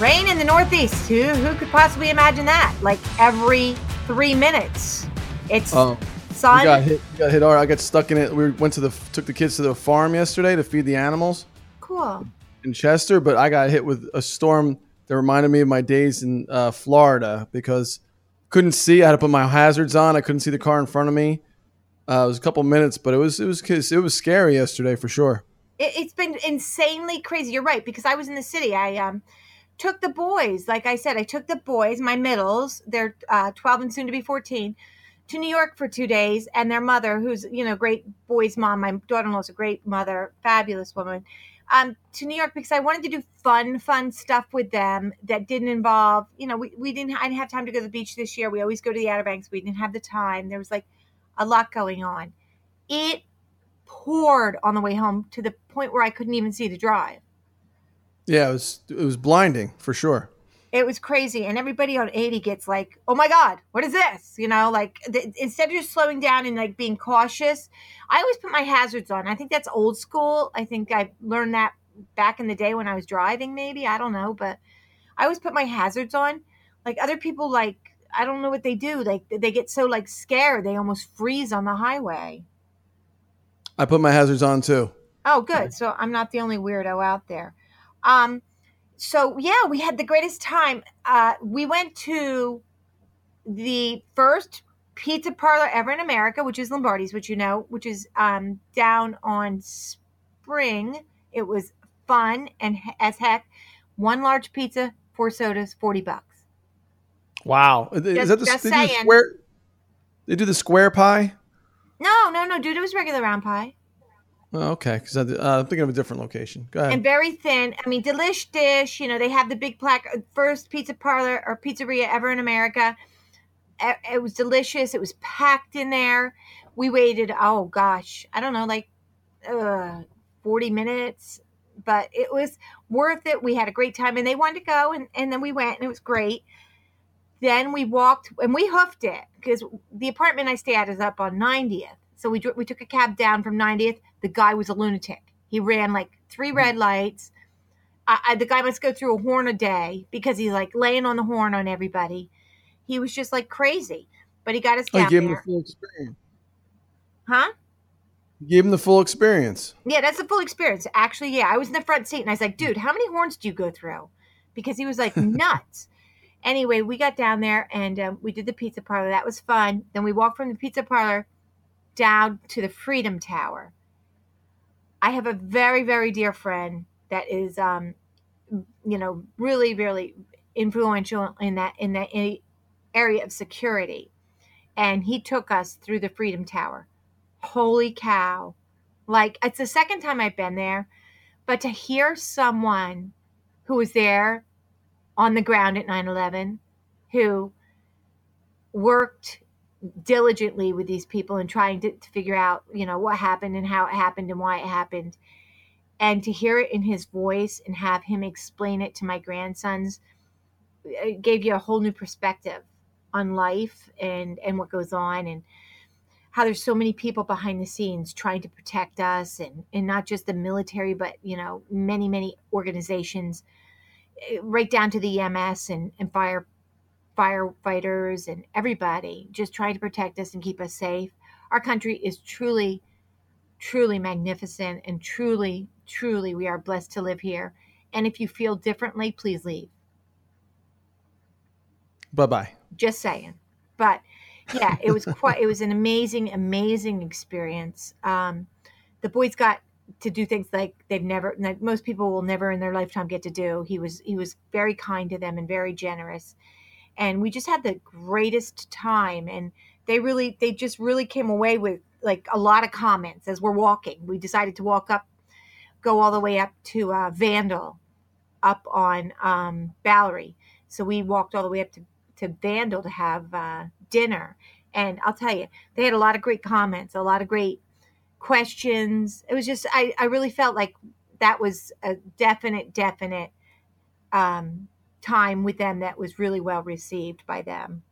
Rain in the Northeast. Who, who could possibly imagine that? Like every three minutes. It's Oh, sun. we got hit. We got hit hard. I got stuck in it. We went to the took the kids to the farm yesterday to feed the animals Cool. in Chester, but I got hit with a storm that reminded me of my days in uh, Florida because couldn't see. I had to put my hazards on. I couldn't see the car in front of me. Uh, it was a couple minutes, but it was it was it was scary yesterday for sure. It, it's been insanely crazy. You're right because I was in the city. I um took the boys, like I said, I took the boys, my middles, they're uh, 12 and soon to be 14, to New York for two days, and their mother, who's you know great boy's mom. My daughter-in-law's a great mother, fabulous woman. Um, to New York because I wanted to do fun, fun stuff with them that didn't involve, you know, we, we didn't, I didn't have time to go to the beach this year. We always go to the Outer Banks. We didn't have the time. There was like a lot going on. It poured on the way home to the point where I couldn't even see to drive. Yeah, it was it was blinding for sure. It was crazy, and everybody on 80 gets like, "Oh my God, what is this?" You know, like th- instead of just slowing down and like being cautious, I always put my hazards on. I think that's old school. I think I learned that back in the day when I was driving. Maybe I don't know, but I always put my hazards on. Like other people, like I don't know what they do. Like they get so like scared, they almost freeze on the highway. I put my hazards on too. Oh, good. So I'm not the only weirdo out there. Um, so yeah, we had the greatest time. Uh, we went to the first pizza parlor ever in America, which is Lombardi's, which you know, which is um, down on Spring. It was fun and as heck. One large pizza, four sodas, forty bucks. Wow, is that the, just they do the square? They do the square pie. No, no, no, dude, it was regular round pie. Oh, okay, because uh, I'm thinking of a different location. Go ahead. and very thin. I mean, delish dish. You know, they have the big plaque, uh, first pizza parlor or pizzeria ever in America. It was delicious. It was packed in there. We waited. Oh gosh, I don't know, like uh, forty minutes, but it was worth it. We had a great time, and they wanted to go, and and then we went, and it was great. Then we walked, and we hoofed it because the apartment I stay at is up on 90th. So we we took a cab down from 90th. The guy was a lunatic. He ran like three red lights. I, I, the guy must go through a horn a day because he's like laying on the horn on everybody. He was just like crazy, but he got us oh, down gave him the full experience. huh? Gave him the full experience. Yeah, that's the full experience. Actually, yeah, I was in the front seat and I was like, dude, how many horns do you go through? Because he was like nuts. anyway, we got down there and um, we did the pizza parlor. That was fun. Then we walked from the pizza parlor down to the Freedom Tower. I have a very, very dear friend that is, um, you know, really, really influential in that in that area of security, and he took us through the Freedom Tower. Holy cow! Like it's the second time I've been there, but to hear someone who was there on the ground at 9/11, who worked diligently with these people and trying to, to figure out, you know, what happened and how it happened and why it happened. And to hear it in his voice and have him explain it to my grandsons it gave you a whole new perspective on life and and what goes on and how there's so many people behind the scenes trying to protect us and, and not just the military, but, you know, many, many organizations, eh, right down to the EMS and, and fire firefighters and everybody just trying to protect us and keep us safe. Our country is truly, truly magnificent and truly, truly, we are blessed to live here. And if you feel differently, please leave. Bye bye. Just saying. But yeah, it was quite, it was an amazing, amazing experience. Um, the boys got to do things like they've never, like most people will never in their lifetime get to do. He was, he was very kind to them and very generous and we just had the greatest time and they really they just really came away with like a lot of comments as we're walking we decided to walk up go all the way up to uh, vandal up on um, Bowery. So we walked all the way up to, to Vandal to have uh, dinner. And I'll tell you, they had a lot of great comments, a lot of great questions. It was just, I, I really felt like that was a definite, definite um, time with them that was really well received by them.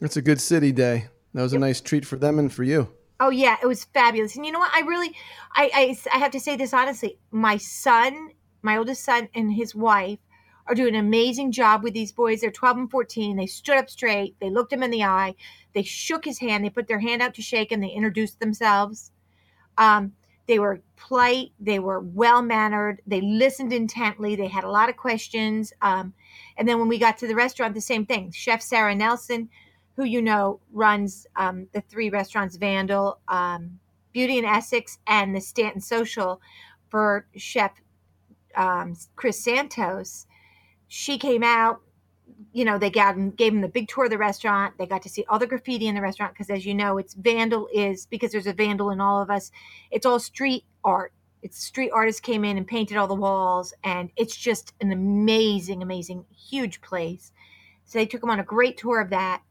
It's a good city day. That was a nice treat for them and for you. Oh yeah, it was fabulous. And you know what? I really, I, I, I have to say this honestly. My son, my oldest son, and his wife are doing an amazing job with these boys. They're 12 and 14. They stood up straight. They looked him in the eye. They shook his hand. They put their hand out to shake and they introduced themselves. Um, they were polite. They were well mannered. They listened intently. They had a lot of questions. Um, and then when we got to the restaurant, the same thing. Chef Sarah Nelson, who you know runs um, the three restaurants Vandal, um, Beauty in Essex, and the Stanton Social for Chef um, Chris Santos. She came out you know, they got gave him the big tour of the restaurant. They got to see all the graffiti in the restaurant because, as you know, it's vandal is because there's a vandal in all of us. It's all street art. It's street artists came in and painted all the walls, and it's just an amazing, amazing, huge place. So they took him on a great tour of that,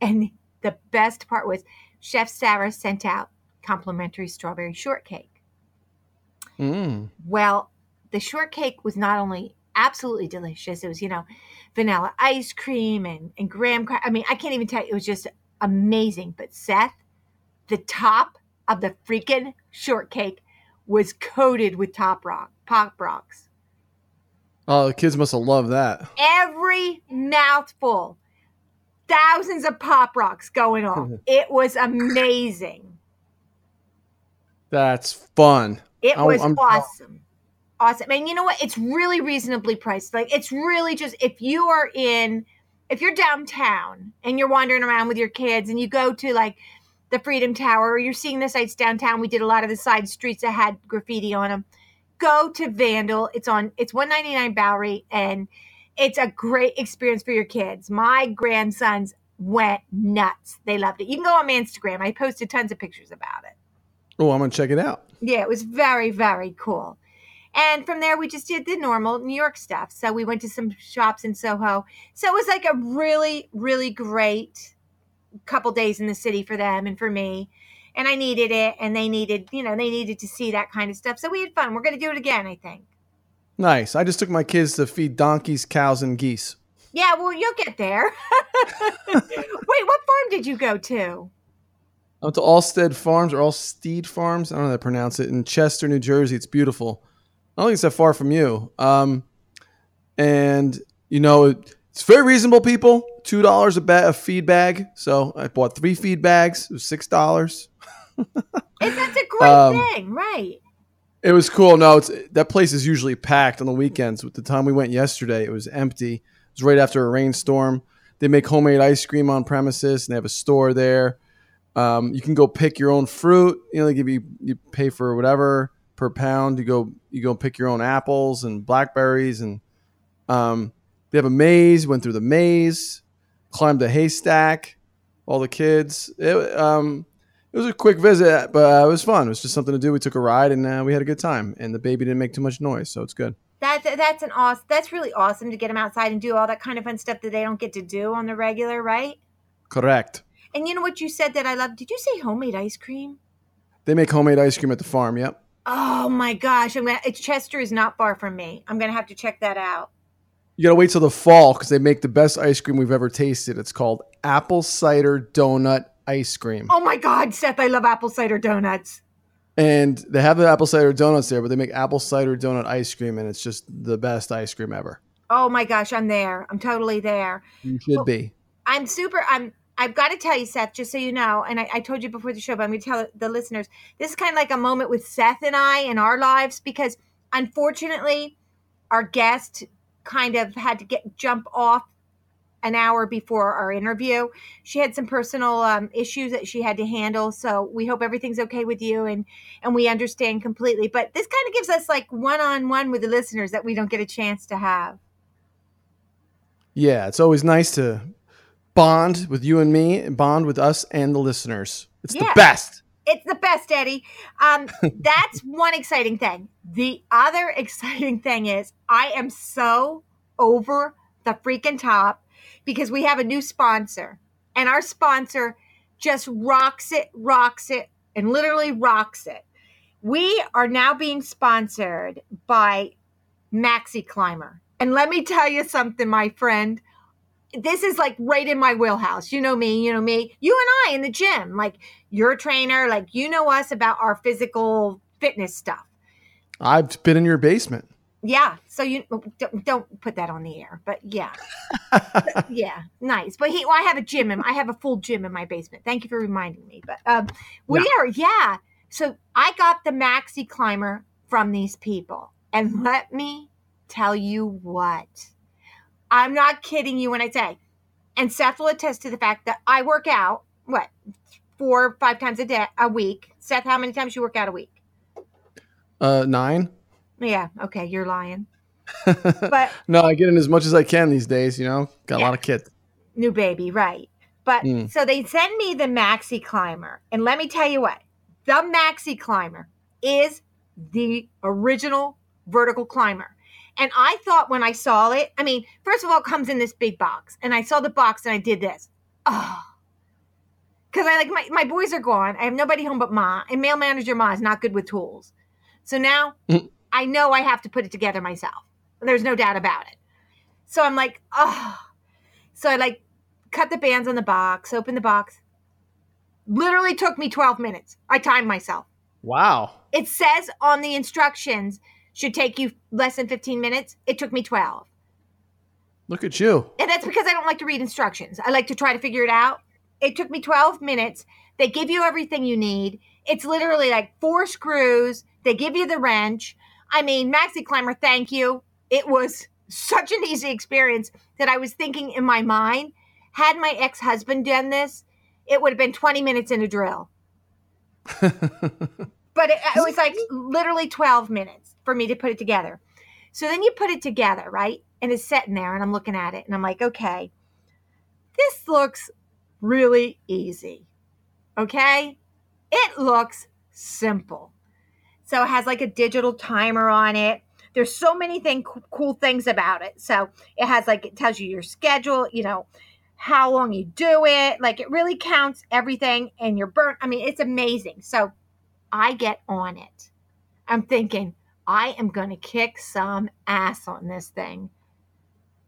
and the best part was Chef Sarah sent out complimentary strawberry shortcake. Mm. Well, the shortcake was not only absolutely delicious. It was, you know, vanilla ice cream and, and graham cracker. I mean, I can't even tell you, it was just amazing. But Seth, the top of the freaking shortcake was coated with top rock, pop rocks. Oh, the kids must have loved that. Every mouthful, thousands of pop rocks going off. it was amazing. That's fun. It was I'm, awesome awesome. And you know what? It's really reasonably priced. Like it's really just if you are in if you're downtown and you're wandering around with your kids and you go to like the Freedom Tower or you're seeing the sites downtown, we did a lot of the side streets that had graffiti on them. Go to Vandal. It's on it's 199 Bowery and it's a great experience for your kids. My grandsons went nuts. They loved it. You can go on my Instagram. I posted tons of pictures about it. Oh, I'm gonna check it out. Yeah, it was very, very cool. And from there, we just did the normal New York stuff. So we went to some shops in Soho. So it was like a really, really great couple days in the city for them and for me. And I needed it, and they needed, you know, they needed to see that kind of stuff. So we had fun. We're going to do it again, I think. Nice. I just took my kids to feed donkeys, cows, and geese. Yeah, well, you'll get there. Wait, what farm did you go to? I went to Alstede Farms or Alstede Farms. I don't know how to pronounce it in Chester, New Jersey. It's beautiful. I don't think it's that far from you. Um, and you know, it's very reasonable. People, two dollars a bag, a feed bag. So I bought three feed bags. It was six dollars. That's a great um, thing, right? It was cool. No, it's that place is usually packed on the weekends. With the time we went yesterday, it was empty. It was right after a rainstorm. They make homemade ice cream on premises, and they have a store there. Um, you can go pick your own fruit. You know, they give you you pay for whatever per pound. You go you go pick your own apples and blackberries, and um, they have a maze. Went through the maze, climbed a haystack. All the kids. It, um, it was a quick visit, but uh, it was fun. It was just something to do. We took a ride and uh, we had a good time. And the baby didn't make too much noise, so it's good. That's that's an awesome. That's really awesome to get them outside and do all that kind of fun stuff that they don't get to do on the regular, right? Correct. And you know what you said that I love? Did you say homemade ice cream? They make homemade ice cream at the farm. Yep. Oh my gosh! I'm gonna. Chester is not far from me. I'm gonna have to check that out. You gotta wait till the fall because they make the best ice cream we've ever tasted. It's called apple cider donut ice cream. Oh my God, Seth, I love apple cider donuts. And they have the apple cider donuts there, but they make apple cider donut ice cream, and it's just the best ice cream ever. Oh my gosh, I'm there. I'm totally there. You should be. I'm super. I'm. I've got to tell you, Seth, just so you know, and I, I told you before the show, but I'm going to tell the listeners. This is kind of like a moment with Seth and I in our lives because, unfortunately, our guest kind of had to get jump off an hour before our interview. She had some personal um, issues that she had to handle, so we hope everything's okay with you, and and we understand completely. But this kind of gives us like one on one with the listeners that we don't get a chance to have. Yeah, it's always nice to bond with you and me, bond with us and the listeners. It's Yeah. the best. It's the best, Eddie. Um, that's one exciting thing. The other exciting thing is I am so over the freaking top because we have a new sponsor, and our sponsor just rocks it, rocks it, and literally rocks it. We are now being sponsored by Maxi Climber. And let me tell you something, my friend this is like right in my wheelhouse. You know me, you know me, you and I in the gym. Like you're a trainer, like you know us about our physical fitness stuff. I've been in your basement. Yeah. So you don't, don't put that on the air, but yeah, yeah, nice. But he, well, I have a gym and I have a full gym in my basement. Thank you for reminding me. But um, we are, yeah. So I got the Maxi Climber from these people, and let me tell you what. I'm not kidding you when I say, and Seth will attest to the fact that I work out what four or five times a day a week. Seth, how many times you work out a week? Uh, nine. Yeah, okay, you're lying. But no, I get in as much as I can these days. You know, got a lot of kids. new baby, right? But Mm. so they send me the Maxi Climber, and let me tell you what, the Maxi Climber is the original vertical climber. And I thought when I saw it, I mean, first of all, it comes in this big box, and I saw the box and I did this. Oh, because I like my, my boys are gone. I have nobody home but Ma, and mail manager Ma is not good with tools. So now Mm. I know I have to put it together myself. There's no doubt about it. So I'm like, oh. So I like cut the bands on the box, open the box. Literally took me 12 minutes. I timed myself. Wow. It says on the instructions should take you less than 15 minutes. It took me 12. Look at you. And that's because I don't like to read instructions. I like to try to figure it out. It took me 12 minutes. They give you everything you need. It's literally like four screws. They give you the wrench. I mean, Maxi Climber, thank you. It was such an easy experience that I was thinking in my mind, had my ex husband done this, it would have been 20 minutes in a drill. But it, it was like literally 12 minutes for me to put it together. So then you put it together, right? And it's sitting there, and I'm looking at it, and I'm like, okay, this looks really easy. Okay? It looks simple. So it has like a digital timer on it. There's so many thing, cool things about it. So it has like, it tells you your schedule, you know, how long you do it. Like it really counts everything and your burn. I mean, it's amazing. So I get on it. I'm thinking, I am going to kick some ass on this thing.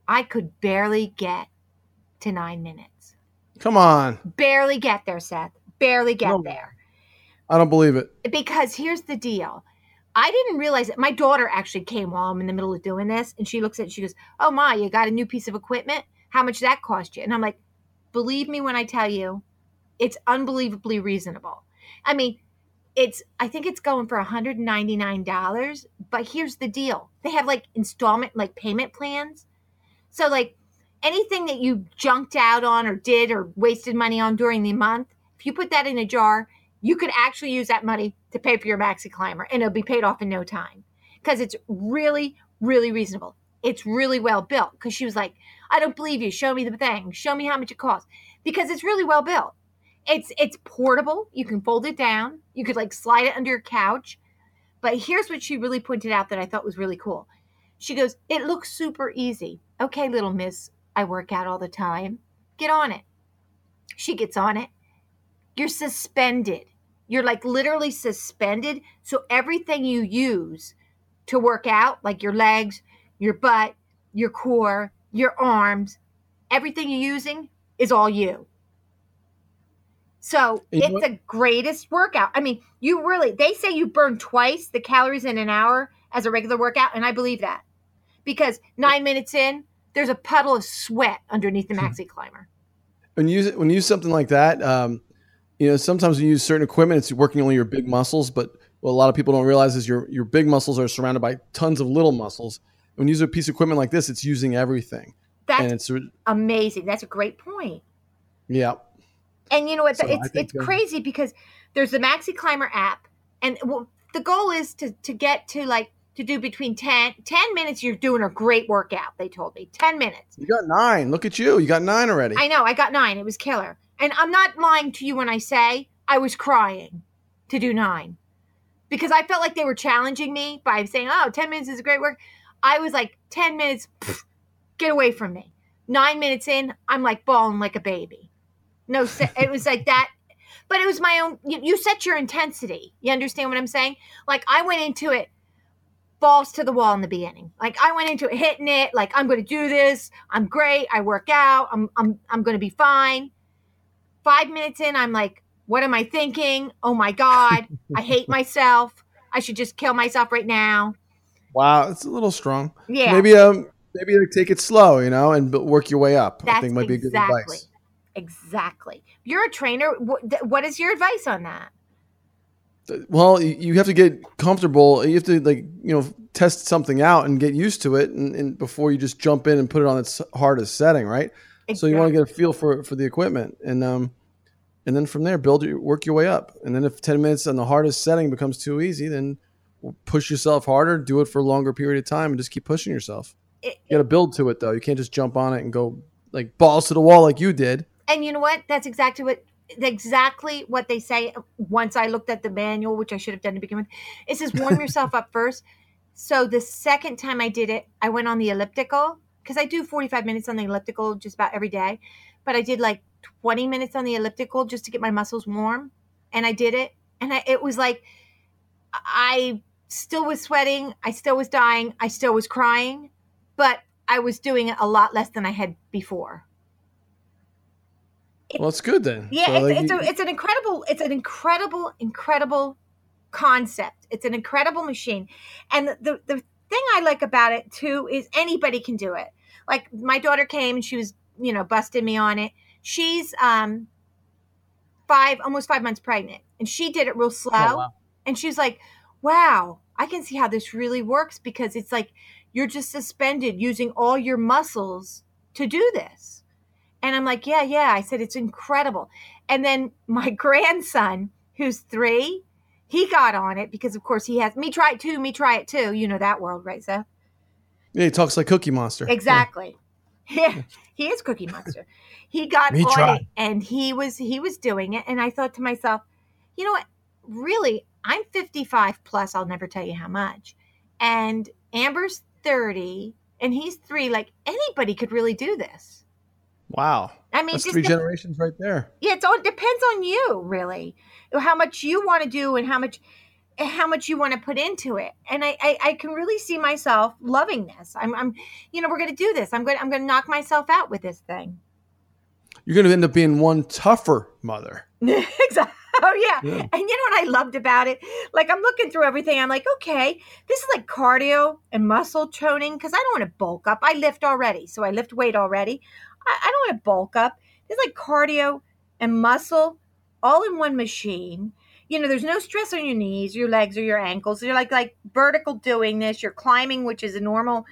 I could barely get to nine minutes. Come on. Barely get there, Seth. Barely get No. there. I don't believe it. Because here's the deal. I didn't realize it. My daughter actually came while I'm in the middle of doing this, and she looks at it, she goes, Oh, my, you got a new piece of equipment? How much that cost you? And I'm like, Believe me when I tell you, it's unbelievably reasonable. I mean, it's I think it's going for $199, but here's the deal. They have like installment like payment plans. So like anything that you junked out on or did or wasted money on during the month, if you put that in a jar, you could actually use that money to pay for your maxi climber and it'll be paid off in no time. Because it's really really reasonable. It's really well built. Because she was like i don't believe you. Show me the thing. Show me how much it costs. Because it's really well built it's it's portable. You can fold it down. You could like slide it under your couch. But here's what she really pointed out that i thought was really cool. She goes it looks super easy. Okay little miss i work out all the time. Get on it. She gets on it. You're suspended. You're like literally suspended. So everything you use to work out, like your legs, your butt, your core, your arms, everything you're using is all you. So you it's the greatest workout. I mean, you really, they say you burn twice the calories in an hour as a regular workout. And I believe that because nine minutes in, there's a puddle of sweat underneath the maxi climber. when you use when you use something like that, um, you know, sometimes when you use certain equipment, it's working only your big muscles. But what a lot of people don't realize is your your big muscles are surrounded by tons of little muscles. When you use a piece of equipment like this, it's using everything, and That's it's amazing. That's a great point. yeah. And you know what? So it's it's crazy because there's the Maxi Climber app, and well, the goal is to to get to like to do between 10, 10 minutes. You're doing a great workout. They told me ten minutes. You got nine. Look at you. You got nine already. I know. I got nine. It was killer. And I'm not lying to you when I say I was crying to do nine because I felt like they were challenging me by saying, "Oh, 10 minutes is a great work." I was like, 10 minutes, pff, get away from me. Nine minutes in, I'm like bawling like a baby. No, it was like that. But it was my own. You, you set your intensity. You understand what I'm saying? Like I went into it balls to the wall in the beginning. Like I went into it hitting it. Like I'm going to do this. I'm great. I work out. I'm I'm I'm going to be fine. Five minutes in, I'm like, what am I thinking? Oh my god, I hate myself. I should just kill myself right now. wow, it's a little strong. Yeah, Maybe um maybe like take it slow, you know, and work your way up. I think might be a good advice. Exactly. You're a trainer. What, what is your advice on that? Well, you- have to get comfortable. You have to like you know test something out and get used to it, and, and before you just jump in and put it on its hardest setting, right? So you want to get a feel for for the equipment, and um, and then from there build your work your way up. And then if ten minutes on the hardest setting becomes too easy, then push yourself harder, do it for a longer period of time, and just keep pushing yourself. It- You got to build to it though. You can't just jump on it and go like balls to the wall like you did. And you know what? That's exactly what exactly what they say. Once I looked at the manual, which I should have done to begin with, it says warm yourself up first. So the second time I did it, I went on the elliptical because I do 45 minutes on the elliptical just about every day. But I did like 20 minutes on the elliptical just to get my muscles warm, and I did it, and I, it was like I still was sweating, I still was dying, I still was crying, but I was doing it a lot less than I had before. Well, it's good then. Yeah, So, it's, like, it's, you- a, it's an incredible, it's an incredible, incredible concept. It's an incredible machine, and the, the the thing I like about it too is anybody can do it. Like my daughter came and she was, you know, busting me on it. She's um five, almost five months pregnant, and she did it real slow. Oh, wow. And she's like, "Wow, I can see how this really works because it's like you're just suspended using all your muscles to do this." And I'm like, yeah, yeah. I said, it's incredible. And then my grandson, who's three, he got on it because, of course, he has me try it too, me try it too. You know that world, right, Seth? yeah, he talks like Cookie Monster. Exactly. Yeah, he is Cookie Monster. He got Me on try. it and he was he was doing it. And I thought to myself, you know what? Really, I'm 55 plus. I'll never tell you how much. And Amber's 30 and he's three. Like anybody could really do this. Wow, I mean, three the- generations right there. yeah it's all it depends on you really how much you want to do and how much how much you want to put into it. And I, I i can really see myself loving this. I'm i'm you know we're going to do this. I'm going to i'm going to knock myself out with this thing. You're going to end up being one tougher mother. exactly oh yeah. Yeah. and you know what i loved about it? Like i'm looking through everything. I'm like okay this is like cardio and muscle toning because i don't want to bulk up. I lift already so i lift weight already i, I don't want to bulk up. It's like cardio and muscle all in one machine. You know there's no stress on your knees your legs or your ankles. You're like like vertical doing this you're climbing which is a normal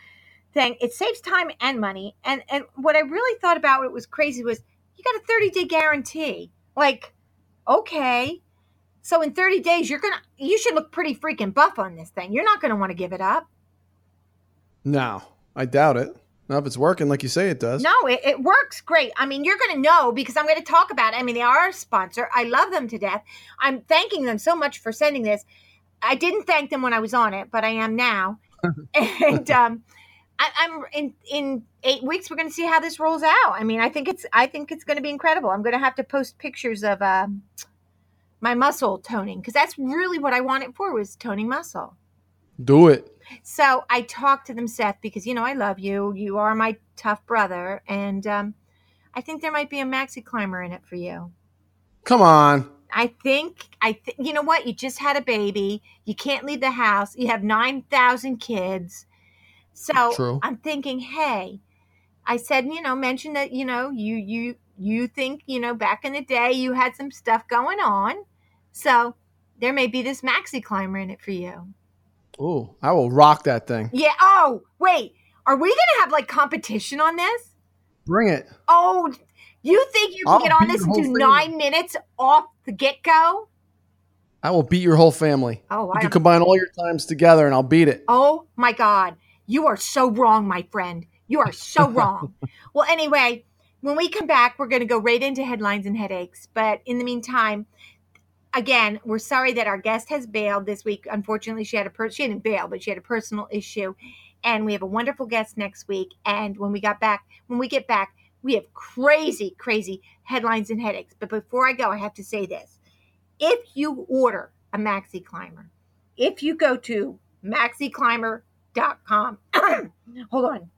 thing. It saves time and money. And and what i really thought about it was crazy was you got a 30 day guarantee. Like okay. So in 30 days you're gonna you should look pretty freaking buff on this thing. You're not gonna want to give it up. No, I doubt it. Not if it's working like you say it does. no it, it works great. I mean you're gonna know because i'm gonna talk about it. I mean they are a sponsor. I love them to death. I'm thanking them so much for sending this. I didn't thank them when i was on it but i am now. And um I, i'm in in eight weeks we're gonna see how this rolls out. I mean i think it's i think it's gonna be incredible. I'm gonna have to post pictures of um my muscle toning because that's really what i want it for was toning muscle. Do it. So I talked to them, Seth, because you know I love you. You are my tough brother, and um, I think there might be a maxi climber in it for you. Come on. I think I th- you know what? You just had a baby. You can't leave the house. You have 9,000 kids. So True. I'm thinking, "Hey, I said, you know, mention that, you know, you you you think, you know, back in the day you had some stuff going on. So there may be this maxi climber in it for you." Ooh, I will rock that thing. Yeah. Oh, wait. Are we going to have like competition on this? Bring it. Oh, you think you can I'll get on this and do thing. nine minutes off the get go? I will beat your whole family. Oh, You I can combine all your times together and I'll beat it. Oh my God. You are so wrong, my friend. You are so wrong. well, anyway, when we come back, we're going to go right into headlines and headaches. But in the meantime, again, we're sorry that our guest has bailed this week. Unfortunately, she had a per- she didn't bail, but she had a personal issue. And we have a wonderful guest next week. And when we got back, when we get back, we have crazy, crazy headlines and headaches. But before I go, I have to say this: if you order a maxi climber, if you go to maxiclimber.com, hold on,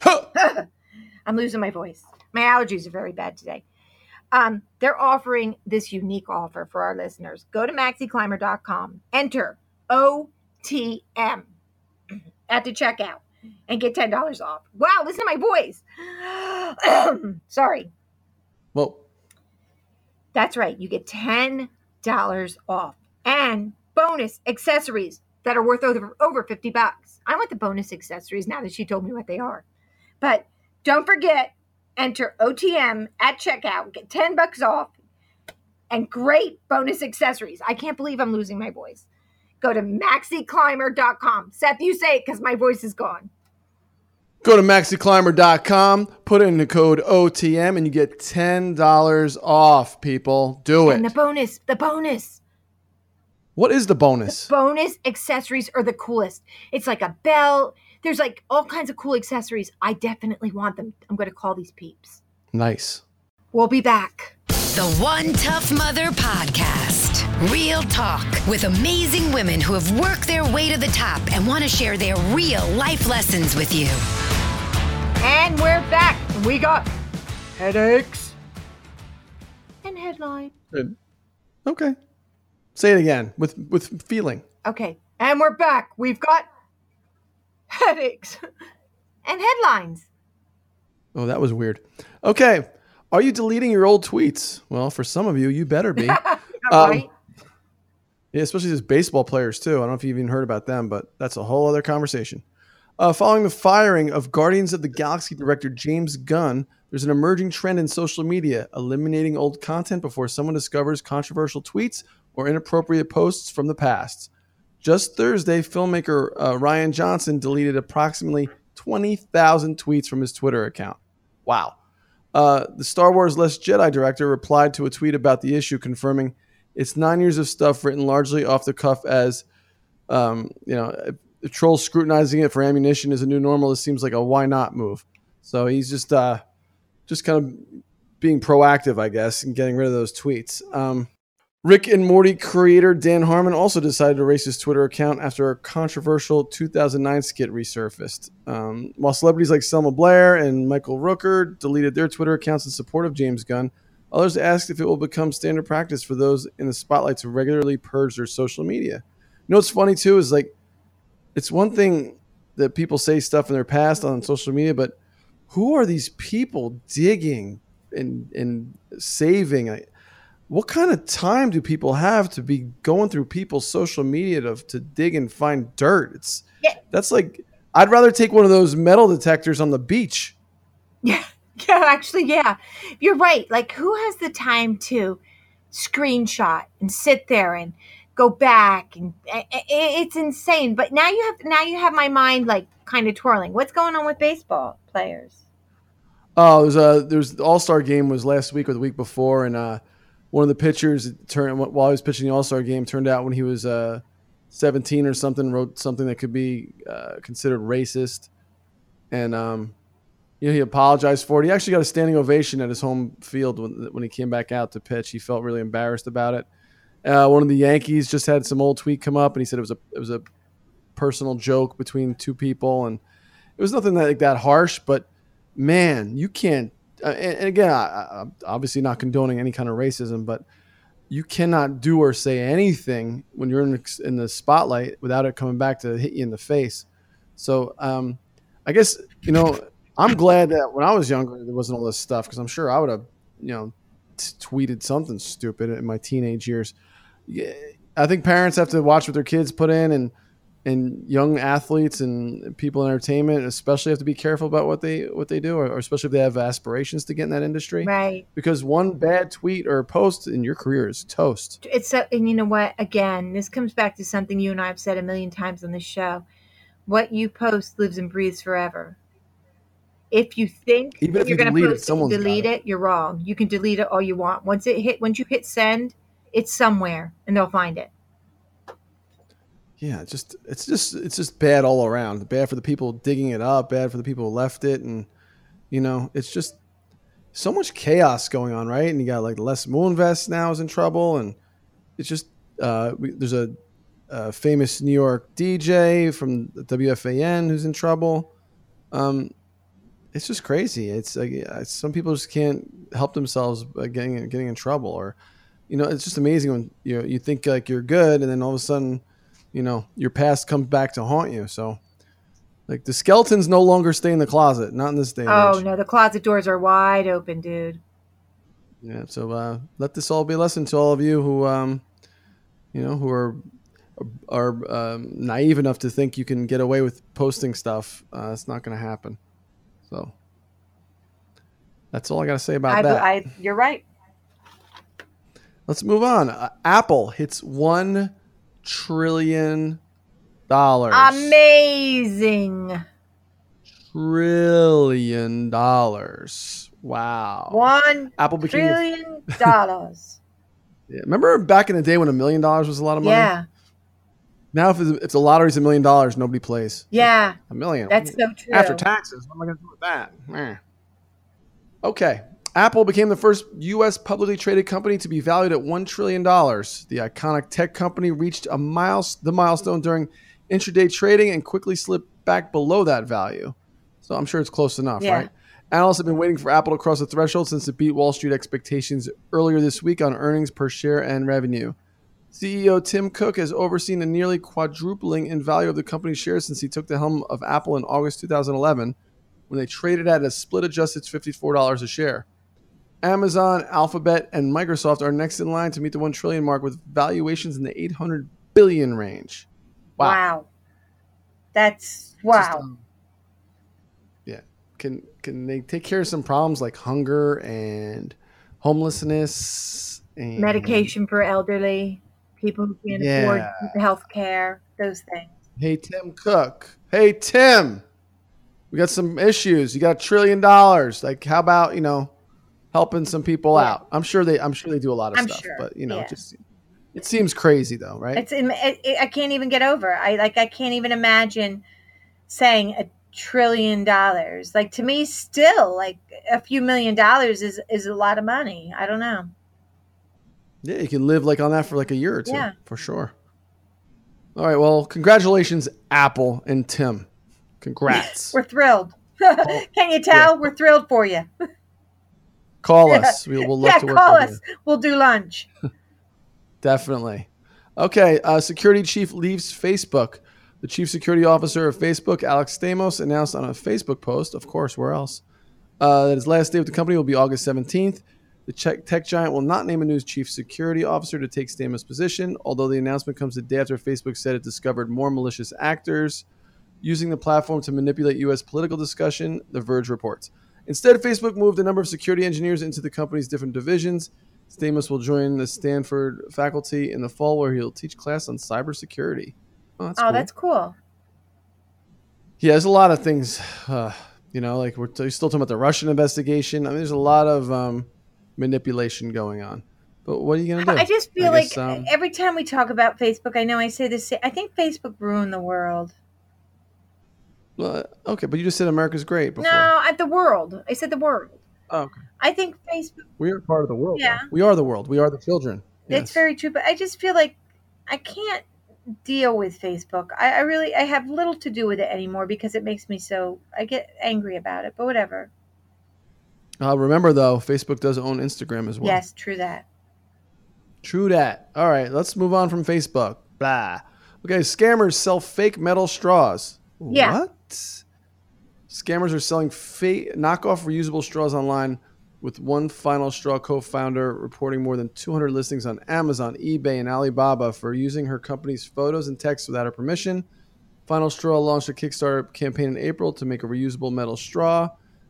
I'm losing my voice. My allergies are very bad today. Um, they're offering this unique offer for our listeners. Go to maxiclimber.com, enter OTM at the checkout, and get $10 off. Wow, listen to my voice. Sorry. Well, That's right. You get $10 off and bonus accessories that are worth over, over 50 bucks. I want the bonus accessories now that she told me what they are. But don't forget, enter OTM at checkout, get 10 bucks off and great bonus accessories. I can't believe I'm losing my voice. Go to maxiclimber.com. Seth, you say it because my voice is gone. go to maxiclimber.com, put in the code OTM, and you get $10 off, people. Do it. And the bonus, the bonus. What is the bonus? bonus accessories are the coolest. It's like a belt. There's like all kinds of cool accessories. I definitely want them. I'm going to call these peeps. Nice. We'll be back. The One Tough Mother Podcast. Real talk with amazing women who have worked their way to the top and want to share their real life lessons with you. And we're back. We got headaches and headline. Good. Okay. Say it again with with feeling. Okay. And we're back. We've got headaches and headlines. Oh, that was weird. Okay. Are you deleting your old tweets? Well, for some of you, you better be. All Um, right. Yeah, especially these baseball players too. I don't know if you've even heard about them, but that's a whole other conversation. Uh, following the firing of Guardians of the Galaxy director James Gunn, there's an emerging trend in social media eliminating old content before someone discovers controversial tweets or inappropriate posts from the past. Just Thursday, filmmaker uh, Rian Johnson deleted approximately 20,000 tweets from his Twitter account. Wow. Uh, the Star Wars Last Jedi director replied to a tweet about the issue, confirming it's nine years of stuff written largely off the cuff as, um, you know, trolls scrutinizing it for ammunition is a new normal. This seems like a why not move. So he's just, uh, just kind of being proactive, I guess, and getting rid of those tweets. Um, Rick and Morty creator Dan Harmon also decided to erase his Twitter account after a controversial 2009 skit resurfaced. Um, while celebrities like Selma Blair and Michael Rooker deleted their Twitter accounts in support of James Gunn, others asked if it will become standard practice for those in the spotlight to regularly purge their social media. You know what's funny too is like, it's one thing that people say stuff in their past on social media, but who are these people digging and and saving? Like, what kind of time do people have to be going through people's social media to, to dig and find dirt? It's Yeah. that's like I'd rather take one of those metal detectors on the beach. Yeah, yeah, actually, yeah. You're right. Like, who has the time to screenshot and sit there and go back and it's insane. But now you have now you have my mind like kind of twirling. What's going on with baseball players? Oh, there's a there's the All Star game was last week or the week before, and uh, one of the pitchers turned while he was pitching the All Star game turned out when he was uh, 17 or something wrote something that could be uh, considered racist, and um, you know he apologized for it. He actually got a standing ovation at his home field when when he came back out to pitch. He felt really embarrassed about it. Uh, one of the Yankees just had some old tweet come up, and he said it was a it was a personal joke between two people, and it was nothing that, like that harsh, but man, you can't. Uh, and, again, I, I'm obviously not condoning any kind of racism, but you cannot do or say anything when you're in the, in the spotlight without it coming back to hit you in the face. So, um, I guess you know, I'm glad that when I was younger there wasn't all this stuff because I'm sure I would have, you know, t- tweeted something stupid in my teenage years. I think parents have to watch what their kids put in and and young athletes and people in entertainment especially have to be careful about what they what they do or, or especially if they have aspirations to get in that industry Right. because one bad tweet or post in your career is toast It's so, and you know what? Again, this comes back to something you and I have said a million times on this show. What you post lives and breathes forever. If you think Even if you're you going to delete it, post it, delete it. it, you're wrong. You can delete it all you want. Once it hit, once you hit send, it's somewhere, and they'll find it. Yeah just it's just it's just bad all around. Bad for the people digging it up bad for the people who left it and you know it's just so much chaos going on right? And you got like Les Moonves now is in trouble and it's just uh we, there's a, a famous new york dj from wfan who's in trouble. Um it's just crazy. It's like some people just can't help themselves getting getting in trouble or you know it's just amazing when you know, you think like you're good and then all of a sudden you know your past comes back to haunt you so like the skeletons no longer stay in the closet not in this day Oh age no, the closet doors are wide open, dude. yeah so uh, let this all be a lesson to all of you who um you know who are are um, naive enough to think you can get away with posting stuff uh, it's not going to happen so that's all i got to say about I, that I, you're right. Let's move on. Uh, Apple hits one trillion dollars. Amazing. Trillion dollars. Wow. One Apple became. the- trillion dollars. Yeah. Remember back in the day when a million dollars was a lot of money. yeah, Now, if, it's- if the lottery's a million dollars, nobody plays. yeah, A million. that's so true. After taxes, what am I going to do with that? Okay. Apple became the first U.S. publicly traded company to be valued at $1 trillion. The iconic tech company reached a miles, the milestone during intraday trading and quickly slipped back below that value. So I'm sure it's close enough, Yeah. right? Analysts have been waiting for Apple to cross the threshold since it beat Wall Street expectations earlier this week on earnings per share and revenue. CEO Tim Cook has overseen a nearly quadrupling in value of the company's shares since he took the helm of Apple in August 2011, when they traded at a split adjusted $54 a share. Amazon, Alphabet, and Microsoft are next in line to meet the 1 trillion mark with valuations in the 800 billion range. Wow. Wow. That's Just, wow. um, yeah. Can can they take care of some problems like hunger and homelessness and Medication for elderly people who can't afford Yeah. health care, those things. Hey Tim Cook. Hey Tim. We got some issues. You got a trillion dollars. Like how about, you know, helping some people Yeah. out? I'm sure they I'm sure they do a lot of I'm stuff, sure, but you know, yeah. just it seems crazy though, right? It's it, it, I can't even get over. I like I can't even imagine saying a trillion dollars. Like to me, still like a few million dollars is is a lot of money. I don't know. Yeah, you can live like on that for like a year or two, Yeah. for sure. All right, well, congratulations, Apple and Tim. Congrats. We're thrilled. Can you tell? We're thrilled for you. Call Yeah. us. We, we'll love yeah, to work call with us. you. We'll do lunch. Definitely. Okay, uh, security chief leaves Facebook. The chief security officer of Facebook, Alex Stamos, announced on a Facebook post, of course, where else, uh, that his last day with the company will be August 17th. The tech, tech giant will not name a new chief security officer to take Stamos' position, although the announcement comes the day after Facebook said it discovered more malicious actors using the platform to manipulate U.S. political discussion, The Verge reports. Instead, Facebook moved a number of security engineers into the company's different divisions. Stamos will join the Stanford faculty in the fall, where he'll teach class on cybersecurity. Oh, that's oh, cool. that's cool. Yeah, there's a lot of things. Uh, you know, like we're t- still talking about the Russian investigation. I mean, there's a lot of um, manipulation going on. But what are you gonna do? I just feel I like guess, um, every time we talk about Facebook, I know I say this. I think Facebook ruined the world. Well, okay, but you just said America's great before. No, at the world. I said the world. Oh, okay. I think Facebook. We are part of the world. Yeah. though. We are the world. We are the children. It's Yes. very true, but I just feel like I can't deal with Facebook. I, I really, I have little to do with it anymore because it makes me so. I get angry about it, but whatever. Uh, remember though, Facebook does own Instagram as well. Yes, true that. True that. All right, let's move on from Facebook. Blah. Okay, scammers sell fake metal straws. Yeah. What? Scammers are selling fake knockoff reusable straws online with one final straw co-founder reporting more than 200 listings on Amazon, eBay, and Alibaba for using her company's photos and text without her permission. Final Straw launched a Kickstarter campaign in April to make a reusable metal straw,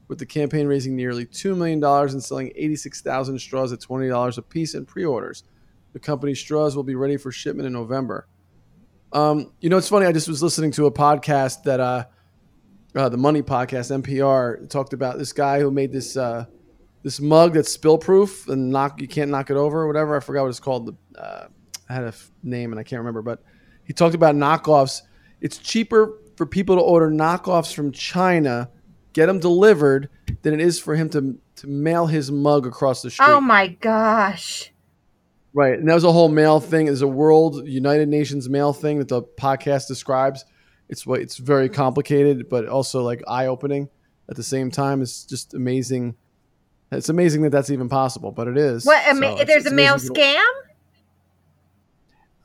with the campaign raising nearly $2 million and selling 86,000 straws at $20 a piece in pre-orders. The company's straws will be ready for shipment in November. Um, you know, it's funny. I just was listening to a podcast that uh, uh, the Money Podcast, NPR, talked about this guy who made this uh, this mug that's spill proof and knock you can't knock it over or whatever. I forgot what it's called. The uh, I had a f- name and I can't remember, but he talked about knockoffs. It's cheaper for people to order knockoffs from China, get them delivered, than it is for him to to mail his mug across the street. Oh my gosh. Right. And that was a whole mail thing. There's a world United Nations mail thing that the podcast describes. It's what it's very complicated, but also like eye opening at the same time. It's just amazing. It's amazing that that's even possible, but it is. What? A So it's- there's it's a mail scam?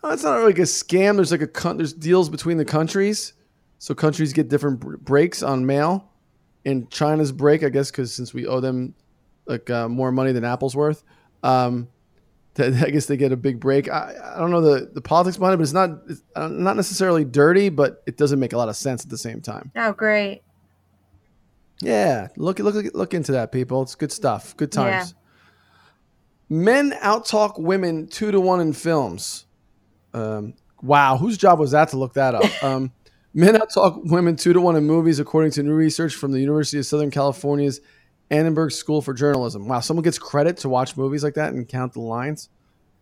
Oh, it's not like a scam. There's like a there's deals between the countries, so countries get different br- breaks on mail. And China's break, I guess, because since we owe them like uh, more money than Apple's worth, um, I guess they get a big break. I, I don't know the, the politics behind it, but it's not it's uh, not necessarily dirty, but it doesn't make a lot of sense at the same time. Oh, great. Yeah, look look look into that, people. It's good stuff. Good Yeah. times. Men outtalk women two to one in films. Um, wow, whose job was that to look that up? Um, men outtalk women two to one in movies, according to new research from the University of Southern California's Annenberg School for Journalism. Wow, someone gets credit to watch movies like that and count the lines.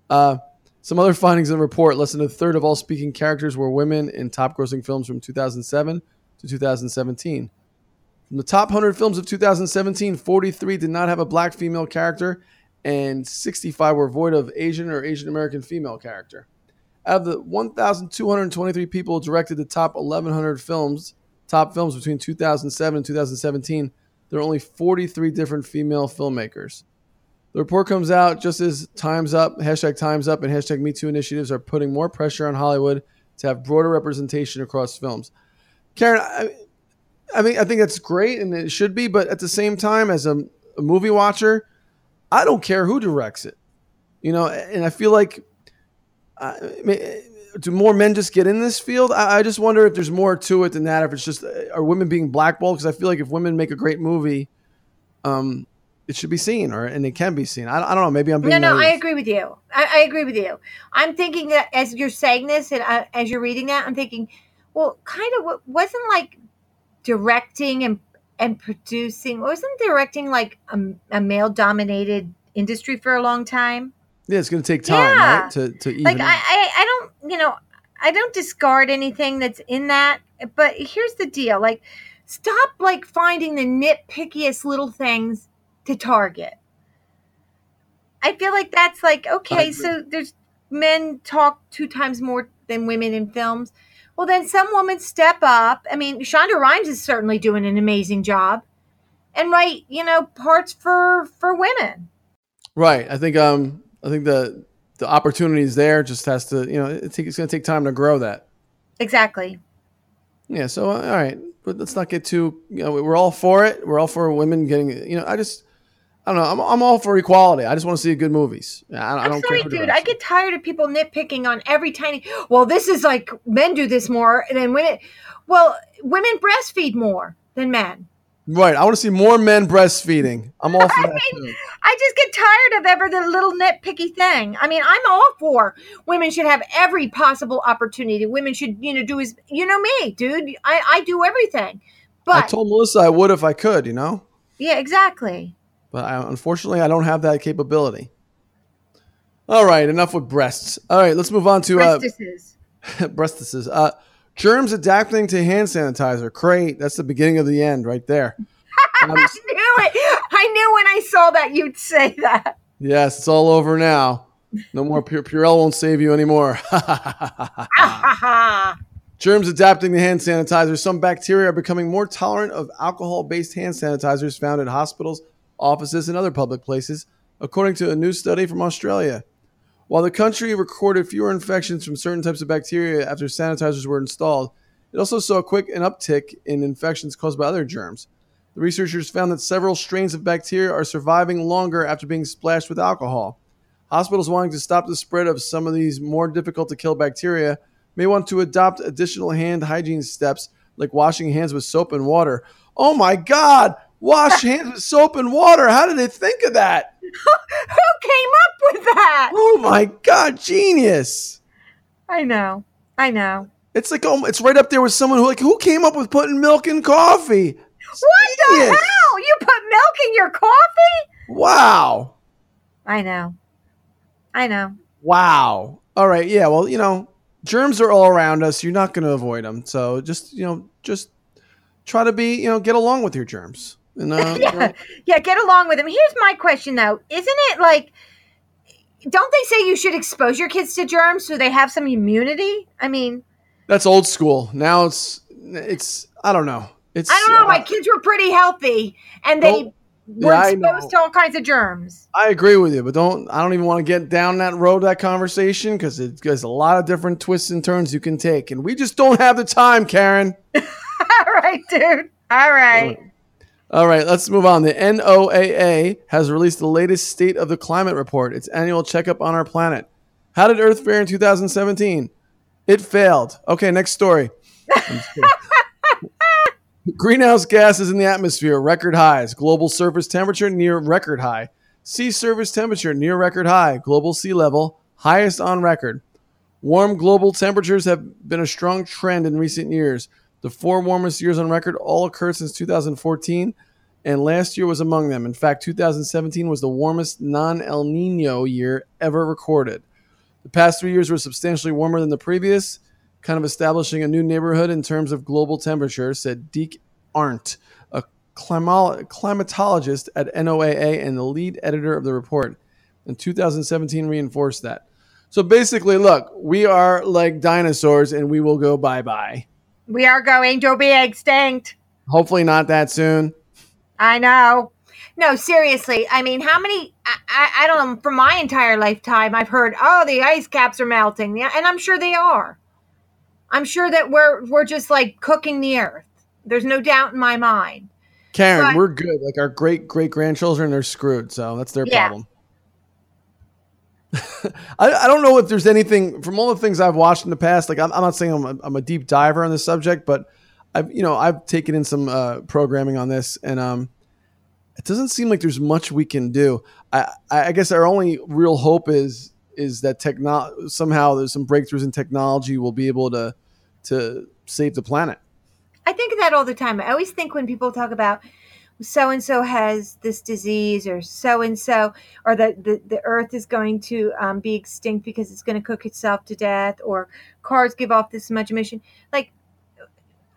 Uh, some other findings in the report: less than a third of all speaking characters were women in top-grossing films from 2007 to 2017. From the top 100 films of 2017, 43 did not have a black female character, and 65 were void of Asian or Asian American female character. Out of the 1,223 people directed the top 1,100 films, top films between 2007 and 2017, there are only 43 different female filmmakers. The report comes out just as Time's Up, hashtag Time's Up, and hashtag MeToo initiatives are putting more pressure on Hollywood to have broader representation across films. Karen, I, I mean, I think that's great and it should be, but at the same time, as a, a movie watcher, I don't care who directs it. You know, and I feel like I mean, do more men just get in this field? I, I just wonder if there's more to it than that. If it's just uh, are women being blackballed? Because I feel like if women make a great movie, um, it should be seen, or and it can be seen. I, I don't know. Maybe I'm being No, no, I agree with you. I, I agree with you. I'm thinking that as you're saying this and uh, as you're reading that, I'm thinking, well, kind of wasn't like directing and and producing wasn't directing like a, a male dominated industry for a long time. Yeah, it's going to take time, Yeah. right? To to even. Like I, I, I don't, you know, I don't discard anything that's in that. But here's the deal: like, stop like finding the nitpickiest little things to target. I feel like that's like okay, so there's men talk two times more than women in films. Well, then some women step up. I mean, Shonda Rhimes is certainly doing an amazing job, and write you know parts for for women. Right. I think um I think the the opportunity is there. Just has to you know it take, it's going to take time to grow that. Exactly. Yeah. So uh, all right, but let's not get too you know we're all for it. We're all for women getting you know I just I don't know I'm I'm all for equality. I just want to see good movies. I, don't sorry, care dude. I get tired of people nitpicking on every tiny. Well, this is like men do this more than women. Well, women breastfeed more than men. Right. I want to see more men breastfeeding. I'm all for that. too. I just get tired of every the little nitpicky thing. I mean, I'm all for women should have every possible opportunity. Women should, you know, do as you know me, dude. I I do everything. But I told Melissa I would if I could. You know. yeah, exactly. but I, unfortunately, I don't have that capability. All right, enough with breasts. All right, let's move on to uh, Breastises. breastises. Uh, germs adapting to hand sanitizer. Great, that's the beginning of the end right there. Um, I knew it. I knew when I saw that you'd say that. yes, it's all over now. No more Pure- Purell won't save you anymore. Germs adapting to hand sanitizer. Some bacteria are becoming more tolerant of alcohol based hand sanitizers found at hospitals, offices, and other public places, according to a new study from Australia. While the country recorded fewer infections from certain types of bacteria after sanitizers were installed, it also saw a quick an uptick in infections caused by other germs. The researchers found that several strains of bacteria are surviving longer after being splashed with alcohol. Hospitals wanting to stop the spread of some of these more difficult to kill bacteria may want to adopt additional hand hygiene steps like washing hands with soap and water. Oh my God! Wash hands with soap and water. How did they think of that? Who came up with that? Oh my God! Genius. I know. I know. It's like oh, it's right up there with someone who like who came up with putting milk in coffee. What the hell? You put milk in your coffee? Wow. I know. I know. Wow. All right. Yeah. Well, you know, germs are all around us. You're not going to avoid them. So just, you know, just try to be, you know, get along with your germs. Uh, yeah, yeah, get along with them. Here's my question though. Isn't it like don't they say you should expose your kids to germs so they have some immunity? I mean, that's old school. Now it's, it's, I don't know. It's, I don't know. My uh, kids were pretty healthy and they were Yeah, exposed to all kinds of germs. I agree with you, but don't, I don't even want to get down that road, that conversation, because it, there's a lot of different twists and turns you can take. And we just don't have the time, Karen. all right, dude. All right. All right, let's move on. The NOAA has released the latest State of the Climate report, its annual checkup on our planet. How did Earth fare in 2017? It failed. Okay, next story. I'm just kidding. Greenhouse gases in the atmosphere, record highs. Global surface temperature near record high. Sea surface temperature near record high. Global sea level, highest on record. Warm global temperatures have been a strong trend in recent years. The four warmest years on record all occurred since 2014, and last year was among them. In fact, 2017 was the warmest non El Nino year ever recorded. The past three years were substantially warmer than the previous, kind of establishing a new neighborhood in terms of global temperature, said Deke Arndt, a climatologist at NOAA and the lead editor of the report. And 2017 reinforced that. So basically, look, we are like dinosaurs and we will go bye bye. We are going to be extinct. Hopefully, not that soon. I know. No, seriously. I mean, how many? I, I, don't know. For my entire lifetime, I've heard, "Oh, the ice caps are melting," yeah, and I'm sure they are. I'm sure that we're we're just like cooking the earth. There's no doubt in my mind. Karen, Right. we're good. Like our great great grandchildren are screwed, so that's their Yeah. problem. I, I don't know if there's anything from all the things I've watched in the past. Like I'm, I'm not saying I'm a, I'm a deep diver on this subject, but I've you know I've taken in some uh, programming on this, and um, it doesn't seem like there's much we can do. I, I guess our only real hope is is that techno- somehow there's some breakthroughs in technology will be able to to save the planet. I think that all the time. I always think when people talk about so and so has this disease or so and so or that the, the earth is going to um, be extinct because it's going to cook itself to death or cars give off this much emission. Like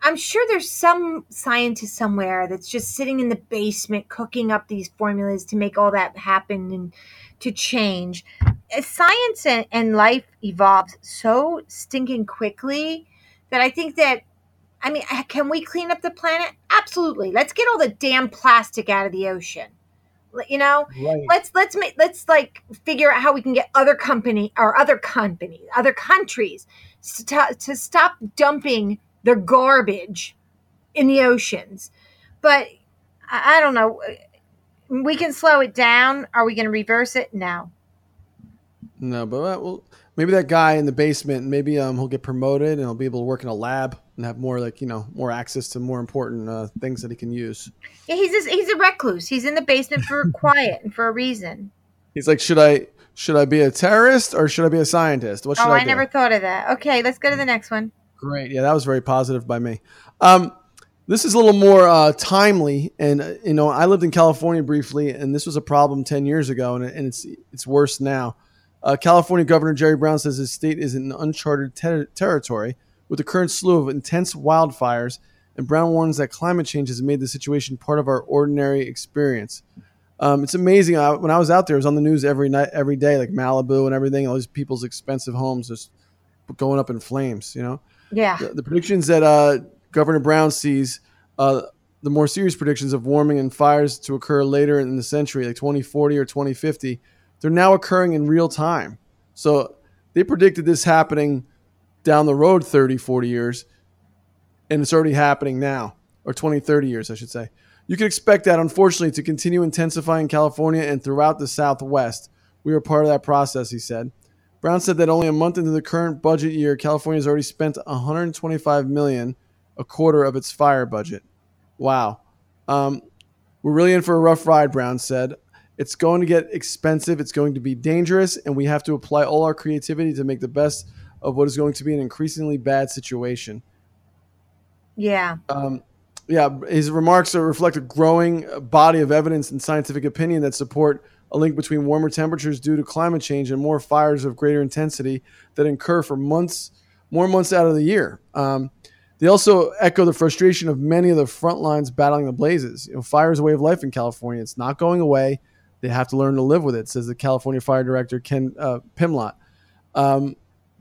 i'm sure there's some scientist somewhere that's just sitting in the basement cooking up these formulas to make all that happen and to change. Science and, and life evolves so stinking quickly that i think that I mean, can we clean up the planet? Absolutely. Let's get all the damn plastic out of the ocean. You know, Right. let's let's make let's like figure out how we can get other company or other companies, other countries to, to stop dumping their garbage in the oceans. But I, I don't know. We can slow it down. Are we going to reverse it? No. No, but uh, well, maybe that guy in the basement, maybe um, he'll get promoted and he'll be able to work in a lab and have more like you know more access to more important uh, things that he can use. Yeah, he's just, he's a recluse. He's in the basement for quiet and for a reason. He's like, should I should I be a terrorist or should I be a scientist? What should Oh, I, I do? never thought of that. Okay, let's go to the next one. Great, yeah, that was very positive by me. Um, this is a little more uh, timely, and uh, you know, I lived in California briefly, and this was a problem ten years ago, and, and it's it's worse now. Uh, California Governor Jerry Brown says his state is in uncharted ter- territory with the current slew of intense wildfires, and Brown warns that climate change has made the situation part of our ordinary experience. Um, it's amazing. I, when I was out there, it was on the news every night, every day, like Malibu and everything. All these people's expensive homes just going up in flames. You know, Yeah. the, the predictions that uh, Governor Brown sees uh, the more serious predictions of warming and fires to occur later in the century, like 2040 or 2050, they're now occurring in real time. So they predicted this happening down the road 30, 40 years, and it's already happening now, or 20, 30 years, I should say. You can expect that, unfortunately, to continue intensifying in California and throughout the Southwest. We are part of that process, he said. Brown said that only a month into the current budget year, California has already spent 125 million, a quarter of its fire budget. Wow. Um, we're really in for a rough ride, Brown said. It's going to get expensive, it's going to be dangerous, and we have to apply all our creativity to make the best of what is going to be an increasingly bad situation. Yeah. Um, yeah, his remarks reflect a growing body of evidence and scientific opinion that support a link between warmer temperatures due to climate change and more fires of greater intensity that incur for months, more months out of the year. Um, they also echo the frustration of many of the front lines battling the blazes. You know, fire is a way of life in California. It's not going away. They have to learn to live with it, says the California Fire Director Ken uh, Pimlott. Um,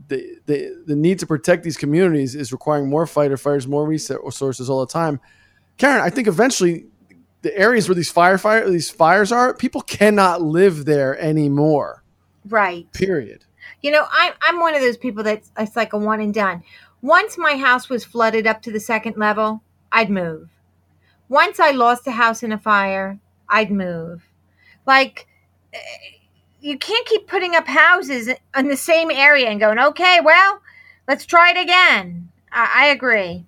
the, the, the need to protect these communities is requiring more fighter fires, more resources all the time. Karen, I think eventually the areas where these firefire these fires are, people cannot live there anymore. Right. Period. You know, I'm I'm one of those people that's it's like a one and done. Once my house was flooded up to the second level, I'd move. Once I lost a house in a fire, I'd move. Like eh, you can't keep putting up houses in the same area and going, okay, well, let's try it again. I, I agree.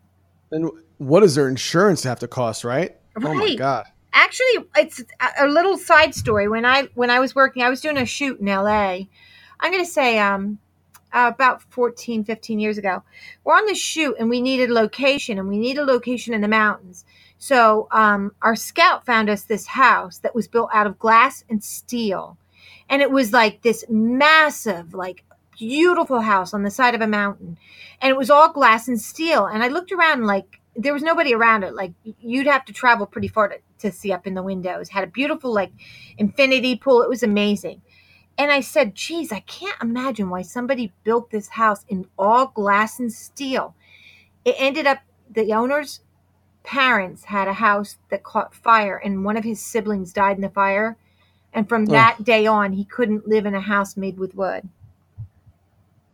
And what does their insurance have to cost, right? Right. Oh my god. Actually, it's a, a little side story. When I when I was working, I was doing a shoot in LA. I'm going to say um uh, about 14, 15 years ago. We're on the shoot and we needed a location and we need a location in the mountains. So um, our scout found us this house that was built out of glass and steel. And it was like this massive, like beautiful house on the side of a mountain. And it was all glass and steel. And I looked around like there was nobody around it. Like you'd have to travel pretty far to, to see up in the windows. Had a beautiful like infinity pool. It was amazing. And I said, geez, I can't imagine why somebody built this house in all glass and steel. It ended up the owner's parents had a house that caught fire and one of his siblings died in the fire. And from that day on, he couldn't live in a house made with wood.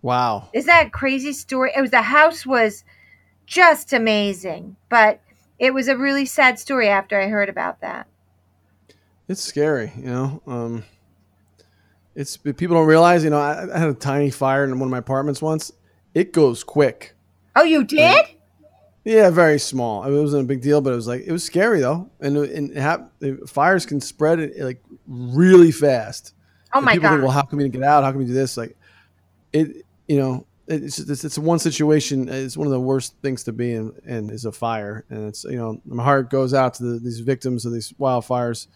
Wow. Is that a crazy story? It was the house was just amazing. But it was a really sad story after I heard about that. It's scary, you know. Um, it's people don't realize, you know. I, I, had a tiny fire in one of my apartments once. It goes quick. Oh, you did? Like, yeah, very small. It wasn't a big deal, but it was like it was scary though, and, and have, fires can spread it like really fast. Oh my people god! Think, well, how can we get out? How can we do this? Like, it, you know, it's, it's, it's one situation. It's one of the worst things to be in, in is a fire, and it's you know my heart goes out to the, these victims of these wildfires.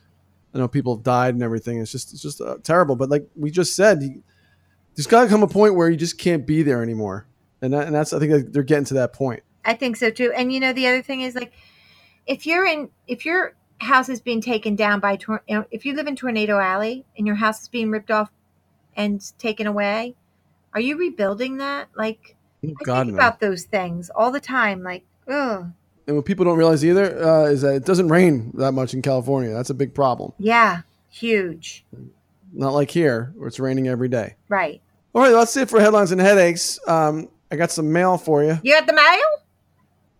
I know people have died and everything. It's just it's just uh, terrible. But like we just said, you, there's got to come a point where you just can't be there anymore, and that, and that's I think they're getting to that point. I think so too. And you know the other thing is like if you're in if your house is being taken down by tor- if you live in Tornado Alley and your house is being ripped off and taken away, are you rebuilding that? Like, I God, think no. about those things all the time. Like, ugh. And what people don't realize either uh, is that it doesn't rain that much in California. That's a big problem. Yeah, huge. Not like here, where it's raining every day. Right. All right, that's it for headlines and headaches. Um, I got some mail for you. You got the mail?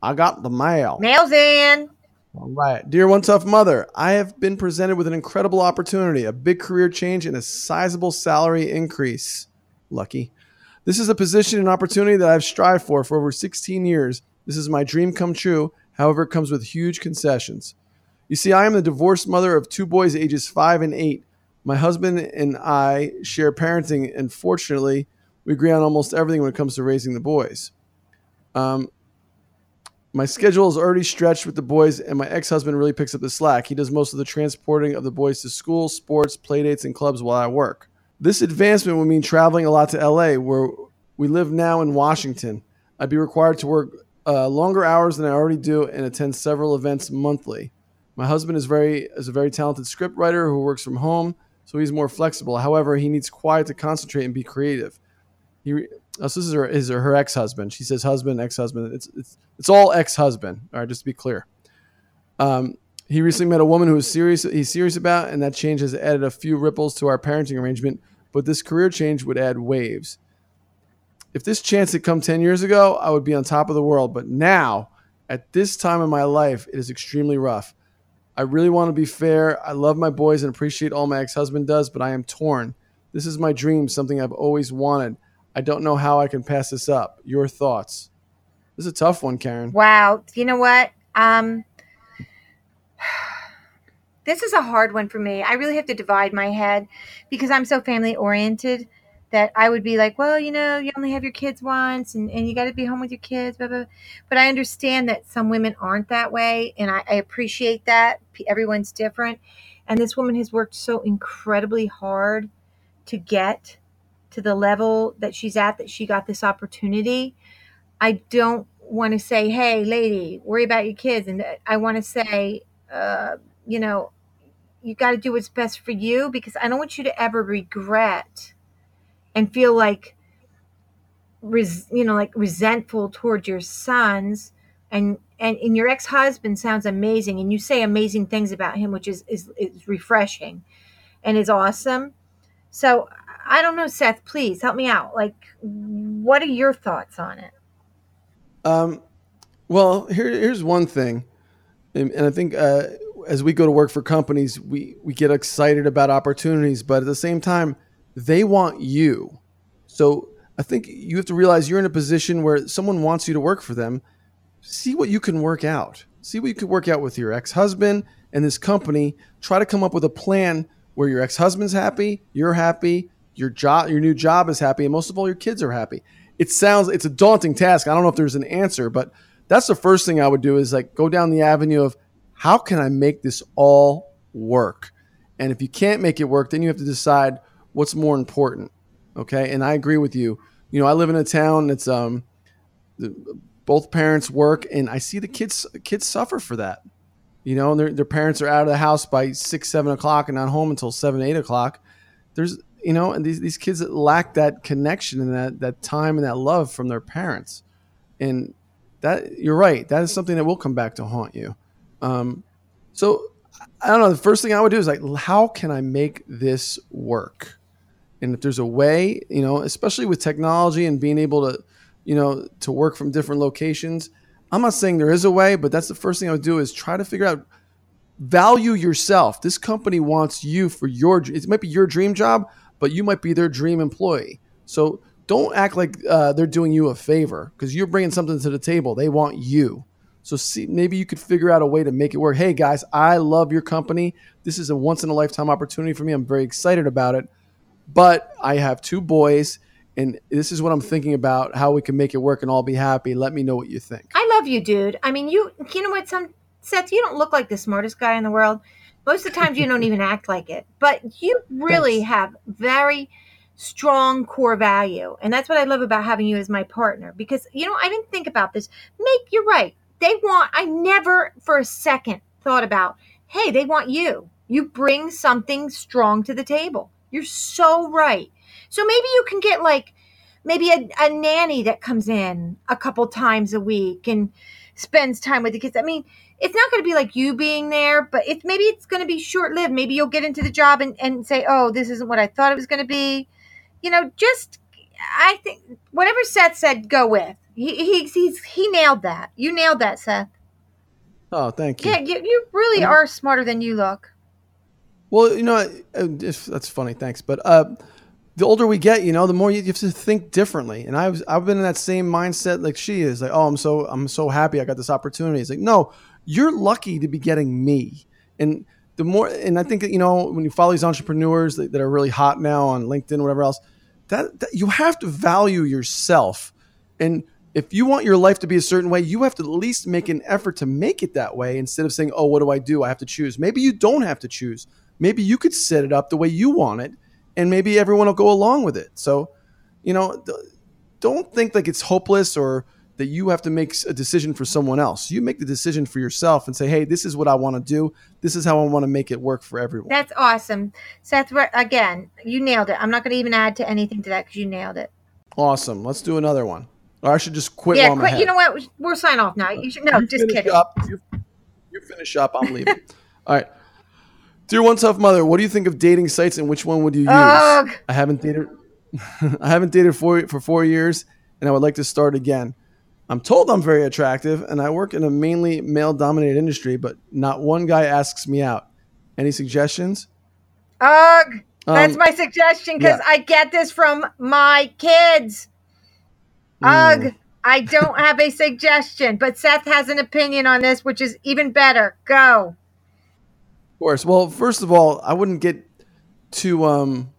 I got the mail. Mail's in. All right. Dear One Tough Mother, I have been presented with an incredible opportunity, a big career change, and a sizable salary increase. Lucky. This is a position and opportunity that I've strived for for over 16 years. This is my dream come true. However, it comes with huge concessions. You see, I am the divorced mother of two boys ages five and eight. My husband and I share parenting, and fortunately, we agree on almost everything when it comes to raising the boys. Um, my schedule is already stretched with the boys, and my ex husband really picks up the slack. He does most of the transporting of the boys to school, sports, playdates, and clubs while I work. This advancement would mean traveling a lot to LA, where we live now in Washington. I'd be required to work uh, longer hours than I already do and attend several events monthly. My husband is very is a very talented scriptwriter who works from home, so he's more flexible. However, he needs quiet to concentrate and be creative. He oh, so this is her is her ex husband. She says husband, ex husband. It's it's it's all ex husband. All right, just to be clear. Um, he recently met a woman who was serious. He's serious about, and that change has added a few ripples to our parenting arrangement. But this career change would add waves. If this chance had come ten years ago, I would be on top of the world. But now, at this time in my life, it is extremely rough. I really want to be fair. I love my boys and appreciate all my ex-husband does, but I am torn. This is my dream, something I've always wanted. I don't know how I can pass this up. Your thoughts? This is a tough one, Karen. Wow. You know what? Um, this is a hard one for me. I really have to divide my head because I'm so family oriented that I would be like, well, you know, you only have your kids once and, and you got to be home with your kids. Blah, blah. But I understand that some women aren't that way. And I, I appreciate that. Everyone's different. And this woman has worked so incredibly hard to get to the level that she's at, that she got this opportunity. I don't want to say, hey, lady, worry about your kids. And I want to say, uh, you know, you got to do what's best for you because I don't want you to ever regret and feel like res, you know like resentful towards your sons and and, and your ex-husband sounds amazing and you say amazing things about him which is, is is refreshing and is awesome so i don't know seth please help me out like what are your thoughts on it um well here, here's one thing and, and i think uh, as we go to work for companies we we get excited about opportunities but at the same time they want you. So I think you have to realize you're in a position where someone wants you to work for them. See what you can work out. See what you can work out with your ex husband and this company. Try to come up with a plan where your ex husband's happy, you're happy, your job, your new job is happy, and most of all, your kids are happy. It sounds it's a daunting task. I don't know if there's an answer, but that's the first thing I would do is like go down the avenue of how can I make this all work? And if you can't make it work, then you have to decide what's more important. Okay, and I agree with you. You know, I live in a town that's um, the, both parents work, and I see the kids kids suffer for that. You know, their their parents are out of the house by six seven o'clock and not home until seven eight o'clock. There's you know, and these these kids lack that connection and that that time and that love from their parents, and that you're right. That is something that will come back to haunt you. Um, so I don't know. The first thing I would do is like, how can I make this work? and if there's a way, you know, especially with technology and being able to, you know, to work from different locations, I'm not saying there is a way, but that's the first thing I would do is try to figure out value yourself. This company wants you for your it might be your dream job, but you might be their dream employee. So don't act like uh, they're doing you a favor because you're bringing something to the table. They want you. So see, maybe you could figure out a way to make it work. Hey guys, I love your company. This is a once in a lifetime opportunity for me. I'm very excited about it. But I have two boys, and this is what I'm thinking about how we can make it work and all be happy. Let me know what you think. I love you, dude. I mean, you you know what? Some Seth, you don't look like the smartest guy in the world. Most of the times, you don't even act like it. But you really Thanks. have very strong core value, and that's what I love about having you as my partner. Because you know, I didn't think about this. Make you're right. They want. I never for a second thought about. Hey, they want you. You bring something strong to the table. You're so right. So maybe you can get like maybe a, a nanny that comes in a couple times a week and spends time with the kids. I mean, it's not going to be like you being there, but it's maybe it's going to be short lived. Maybe you'll get into the job and, and say, oh, this isn't what I thought it was going to be. You know, just, I think, whatever Seth said, go with. He, he, he's, he nailed that. You nailed that, Seth. Oh, thank you. Yeah, you, you really are smarter than you look. Well, you know, that's funny. Thanks, but uh, the older we get, you know, the more you have to think differently. And I've I've been in that same mindset like she is. Like, oh, I'm so I'm so happy I got this opportunity. It's like, no, you're lucky to be getting me. And the more, and I think that you know, when you follow these entrepreneurs that, that are really hot now on LinkedIn, whatever else, that, that you have to value yourself. And if you want your life to be a certain way, you have to at least make an effort to make it that way instead of saying, oh, what do I do? I have to choose. Maybe you don't have to choose maybe you could set it up the way you want it and maybe everyone will go along with it. So, you know, don't think like it's hopeless or that you have to make a decision for someone else. You make the decision for yourself and say, "Hey, this is what I want to do. This is how I want to make it work for everyone." That's awesome, Seth. Again, you nailed it. I'm not going to even add to anything to that because you nailed it. Awesome. Let's do another one. Or I should just quit. Yeah, quit. You know what? We'll sign off now. You should no, just kidding. Up. You finish up. I'm leaving. All right. Dear one tough mother, what do you think of dating sites and which one would you use? Ugh. I haven't dated. I haven't dated for for four years, and I would like to start again. I'm told I'm very attractive, and I work in a mainly male-dominated industry, but not one guy asks me out. Any suggestions? Ugh. That's Um, my suggestion because yeah. I get this from my kids. Mm. Ugh. I don't have a suggestion, but Seth has an opinion on this, which is even better. Go. Course. Well, first of all, I wouldn't get too um,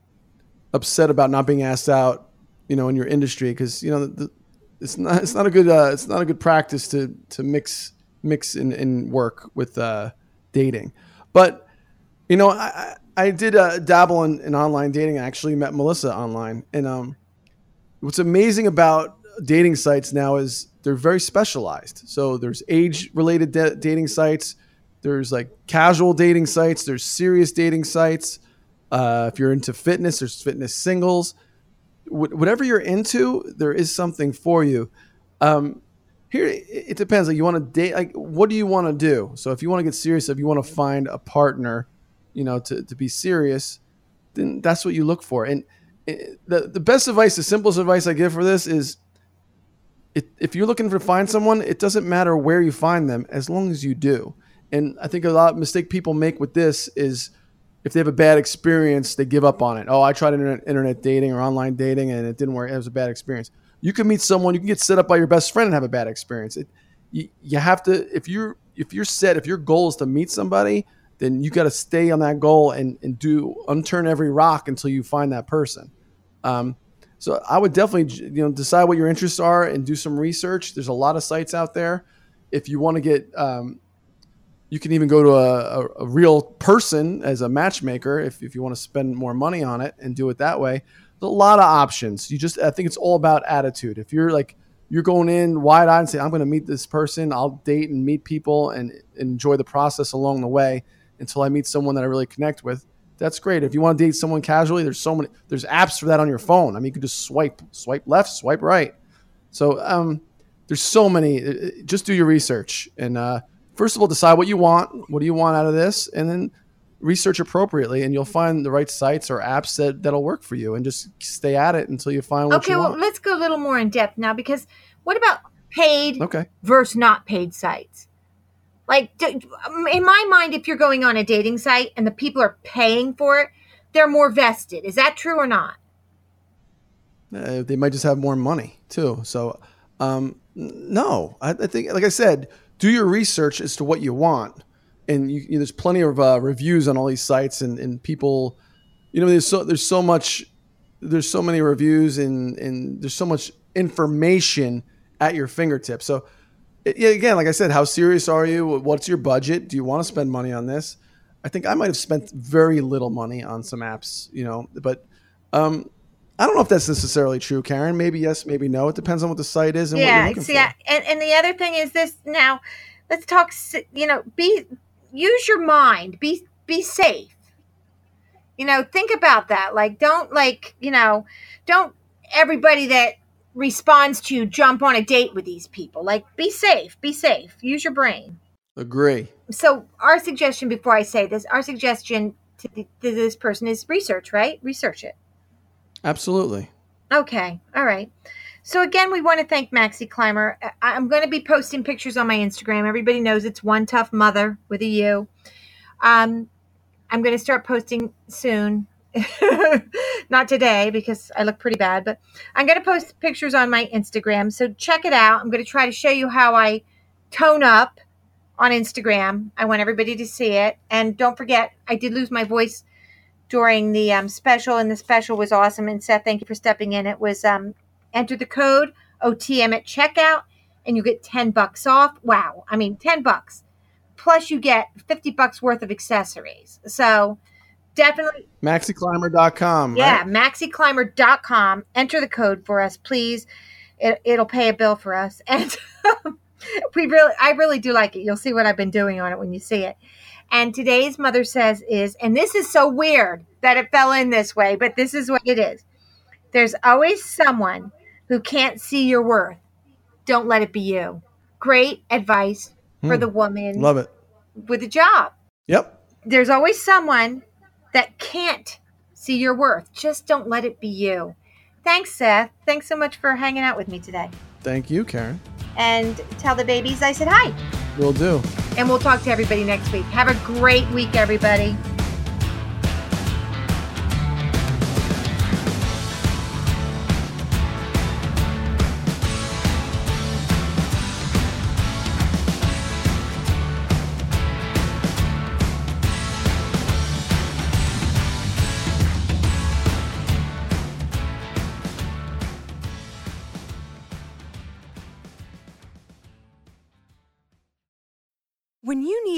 upset about not being asked out, you know, in your industry because you know the, it's not it's not a good uh, it's not a good practice to to mix mix in, in work with uh, dating. But you know, I I did uh, dabble in, in online dating. I actually met Melissa online, and um, what's amazing about dating sites now is they're very specialized. So there's age related da- dating sites. There's like casual dating sites. There's serious dating sites. Uh, if you're into fitness, there's fitness singles. Wh- whatever you're into, there is something for you. Um, here, it depends. Like you want to date. Like, what do you want to do? So if you want to get serious, if you want to find a partner, you know, to, to be serious, then that's what you look for. And the the best advice, the simplest advice I give for this is, it, if you're looking to find someone, it doesn't matter where you find them as long as you do. And I think a lot of mistake people make with this is if they have a bad experience, they give up on it. Oh, I tried internet, internet dating or online dating and it didn't work. It was a bad experience. You can meet someone, you can get set up by your best friend and have a bad experience. It, you, you have to if you're if you're set if your goal is to meet somebody, then you got to stay on that goal and and do unturn every rock until you find that person. Um, so I would definitely you know decide what your interests are and do some research. There's a lot of sites out there. If you want to get um, you can even go to a, a, a real person as a matchmaker if, if you want to spend more money on it and do it that way. There's a lot of options. You just I think it's all about attitude. If you're like you're going in wide eyed and say, I'm going to meet this person, I'll date and meet people and enjoy the process along the way until I meet someone that I really connect with. That's great. If you want to date someone casually, there's so many there's apps for that on your phone. I mean, you can just swipe, swipe left, swipe right. So um, there's so many. uh, Just do your research and uh, first of all, decide what you want. What do you want out of this, and then research appropriately, and you'll find the right sites or apps that that'll work for you. And just stay at it until you find what Okay, you well, want. let's go a little more in depth now because what about paid okay. versus not paid sites? Like, in my mind, if you're going on a dating site and the people are paying for it, they're more vested. Is that true or not? Uh, they might just have more money too. So, um, no, I, I think, like I said, do your research as to what you want, and you, you, there's plenty of uh, reviews on all these sites, and, and people, you know, there's so there's so much, there's so many reviews, and and there's so much information at your fingertips. So, yeah, again, like I said, how serious are you? What's your budget? Do you want to spend money on this? I think I might have spent very little money on some apps, you know, but um, I don't know if that's necessarily true, Karen. Maybe yes, maybe no. It depends on what the site is and what you're yeah. See. I, and and the other thing is this. Now, let's talk. You know, be use your mind. Be be safe. You know, think about that. Like, don't like you know, don't everybody that responds to you jump on a date with these people. Like, be safe. Be safe. Use your brain. Agree. so our suggestion before I say this, our suggestion to, th- to this person is research, right? Research it. Absolutely. Okay. All right. So again, we want to thank Maxi Climber. I- I'm going to be posting pictures on my Instagram. Everybody knows it's one tough mother with a U. Um, I'm going to start posting soon. Not today because I look pretty bad, but I'm going to post pictures on my Instagram. So check it out. I'm going to try to show you how I tone up on Instagram. I want everybody to see it. And don't forget, I did lose my voice during the um, special, and the special was awesome. And Seth, thank you for stepping in. It was um, enter the code OTM at checkout, and you get 10 bucks off. Wow. I mean, 10 bucks. Plus, you get 50 bucks worth of accessories. So definitely MaxiClimber.com. yeah, Right? maxiclimber.com. Enter the code for us, please. It, it'll pay a bill for us. And we really, I really do like it. You'll see what I've been doing on it when you see it. And today's mother says is, and this is so weird that it fell in this way, but this is what it is. There's always someone who can't see your worth. Don't let it be you. Great advice for Hmm. the woman Love it. with a job. Yep. There's always someone that can't see your worth. Just don't let it be you. Thanks, Seth. Thanks so much for hanging out with me today. Thank you, Karen. And tell the babies I said hi. Will do. And we'll talk to everybody next week. Have a great week, everybody.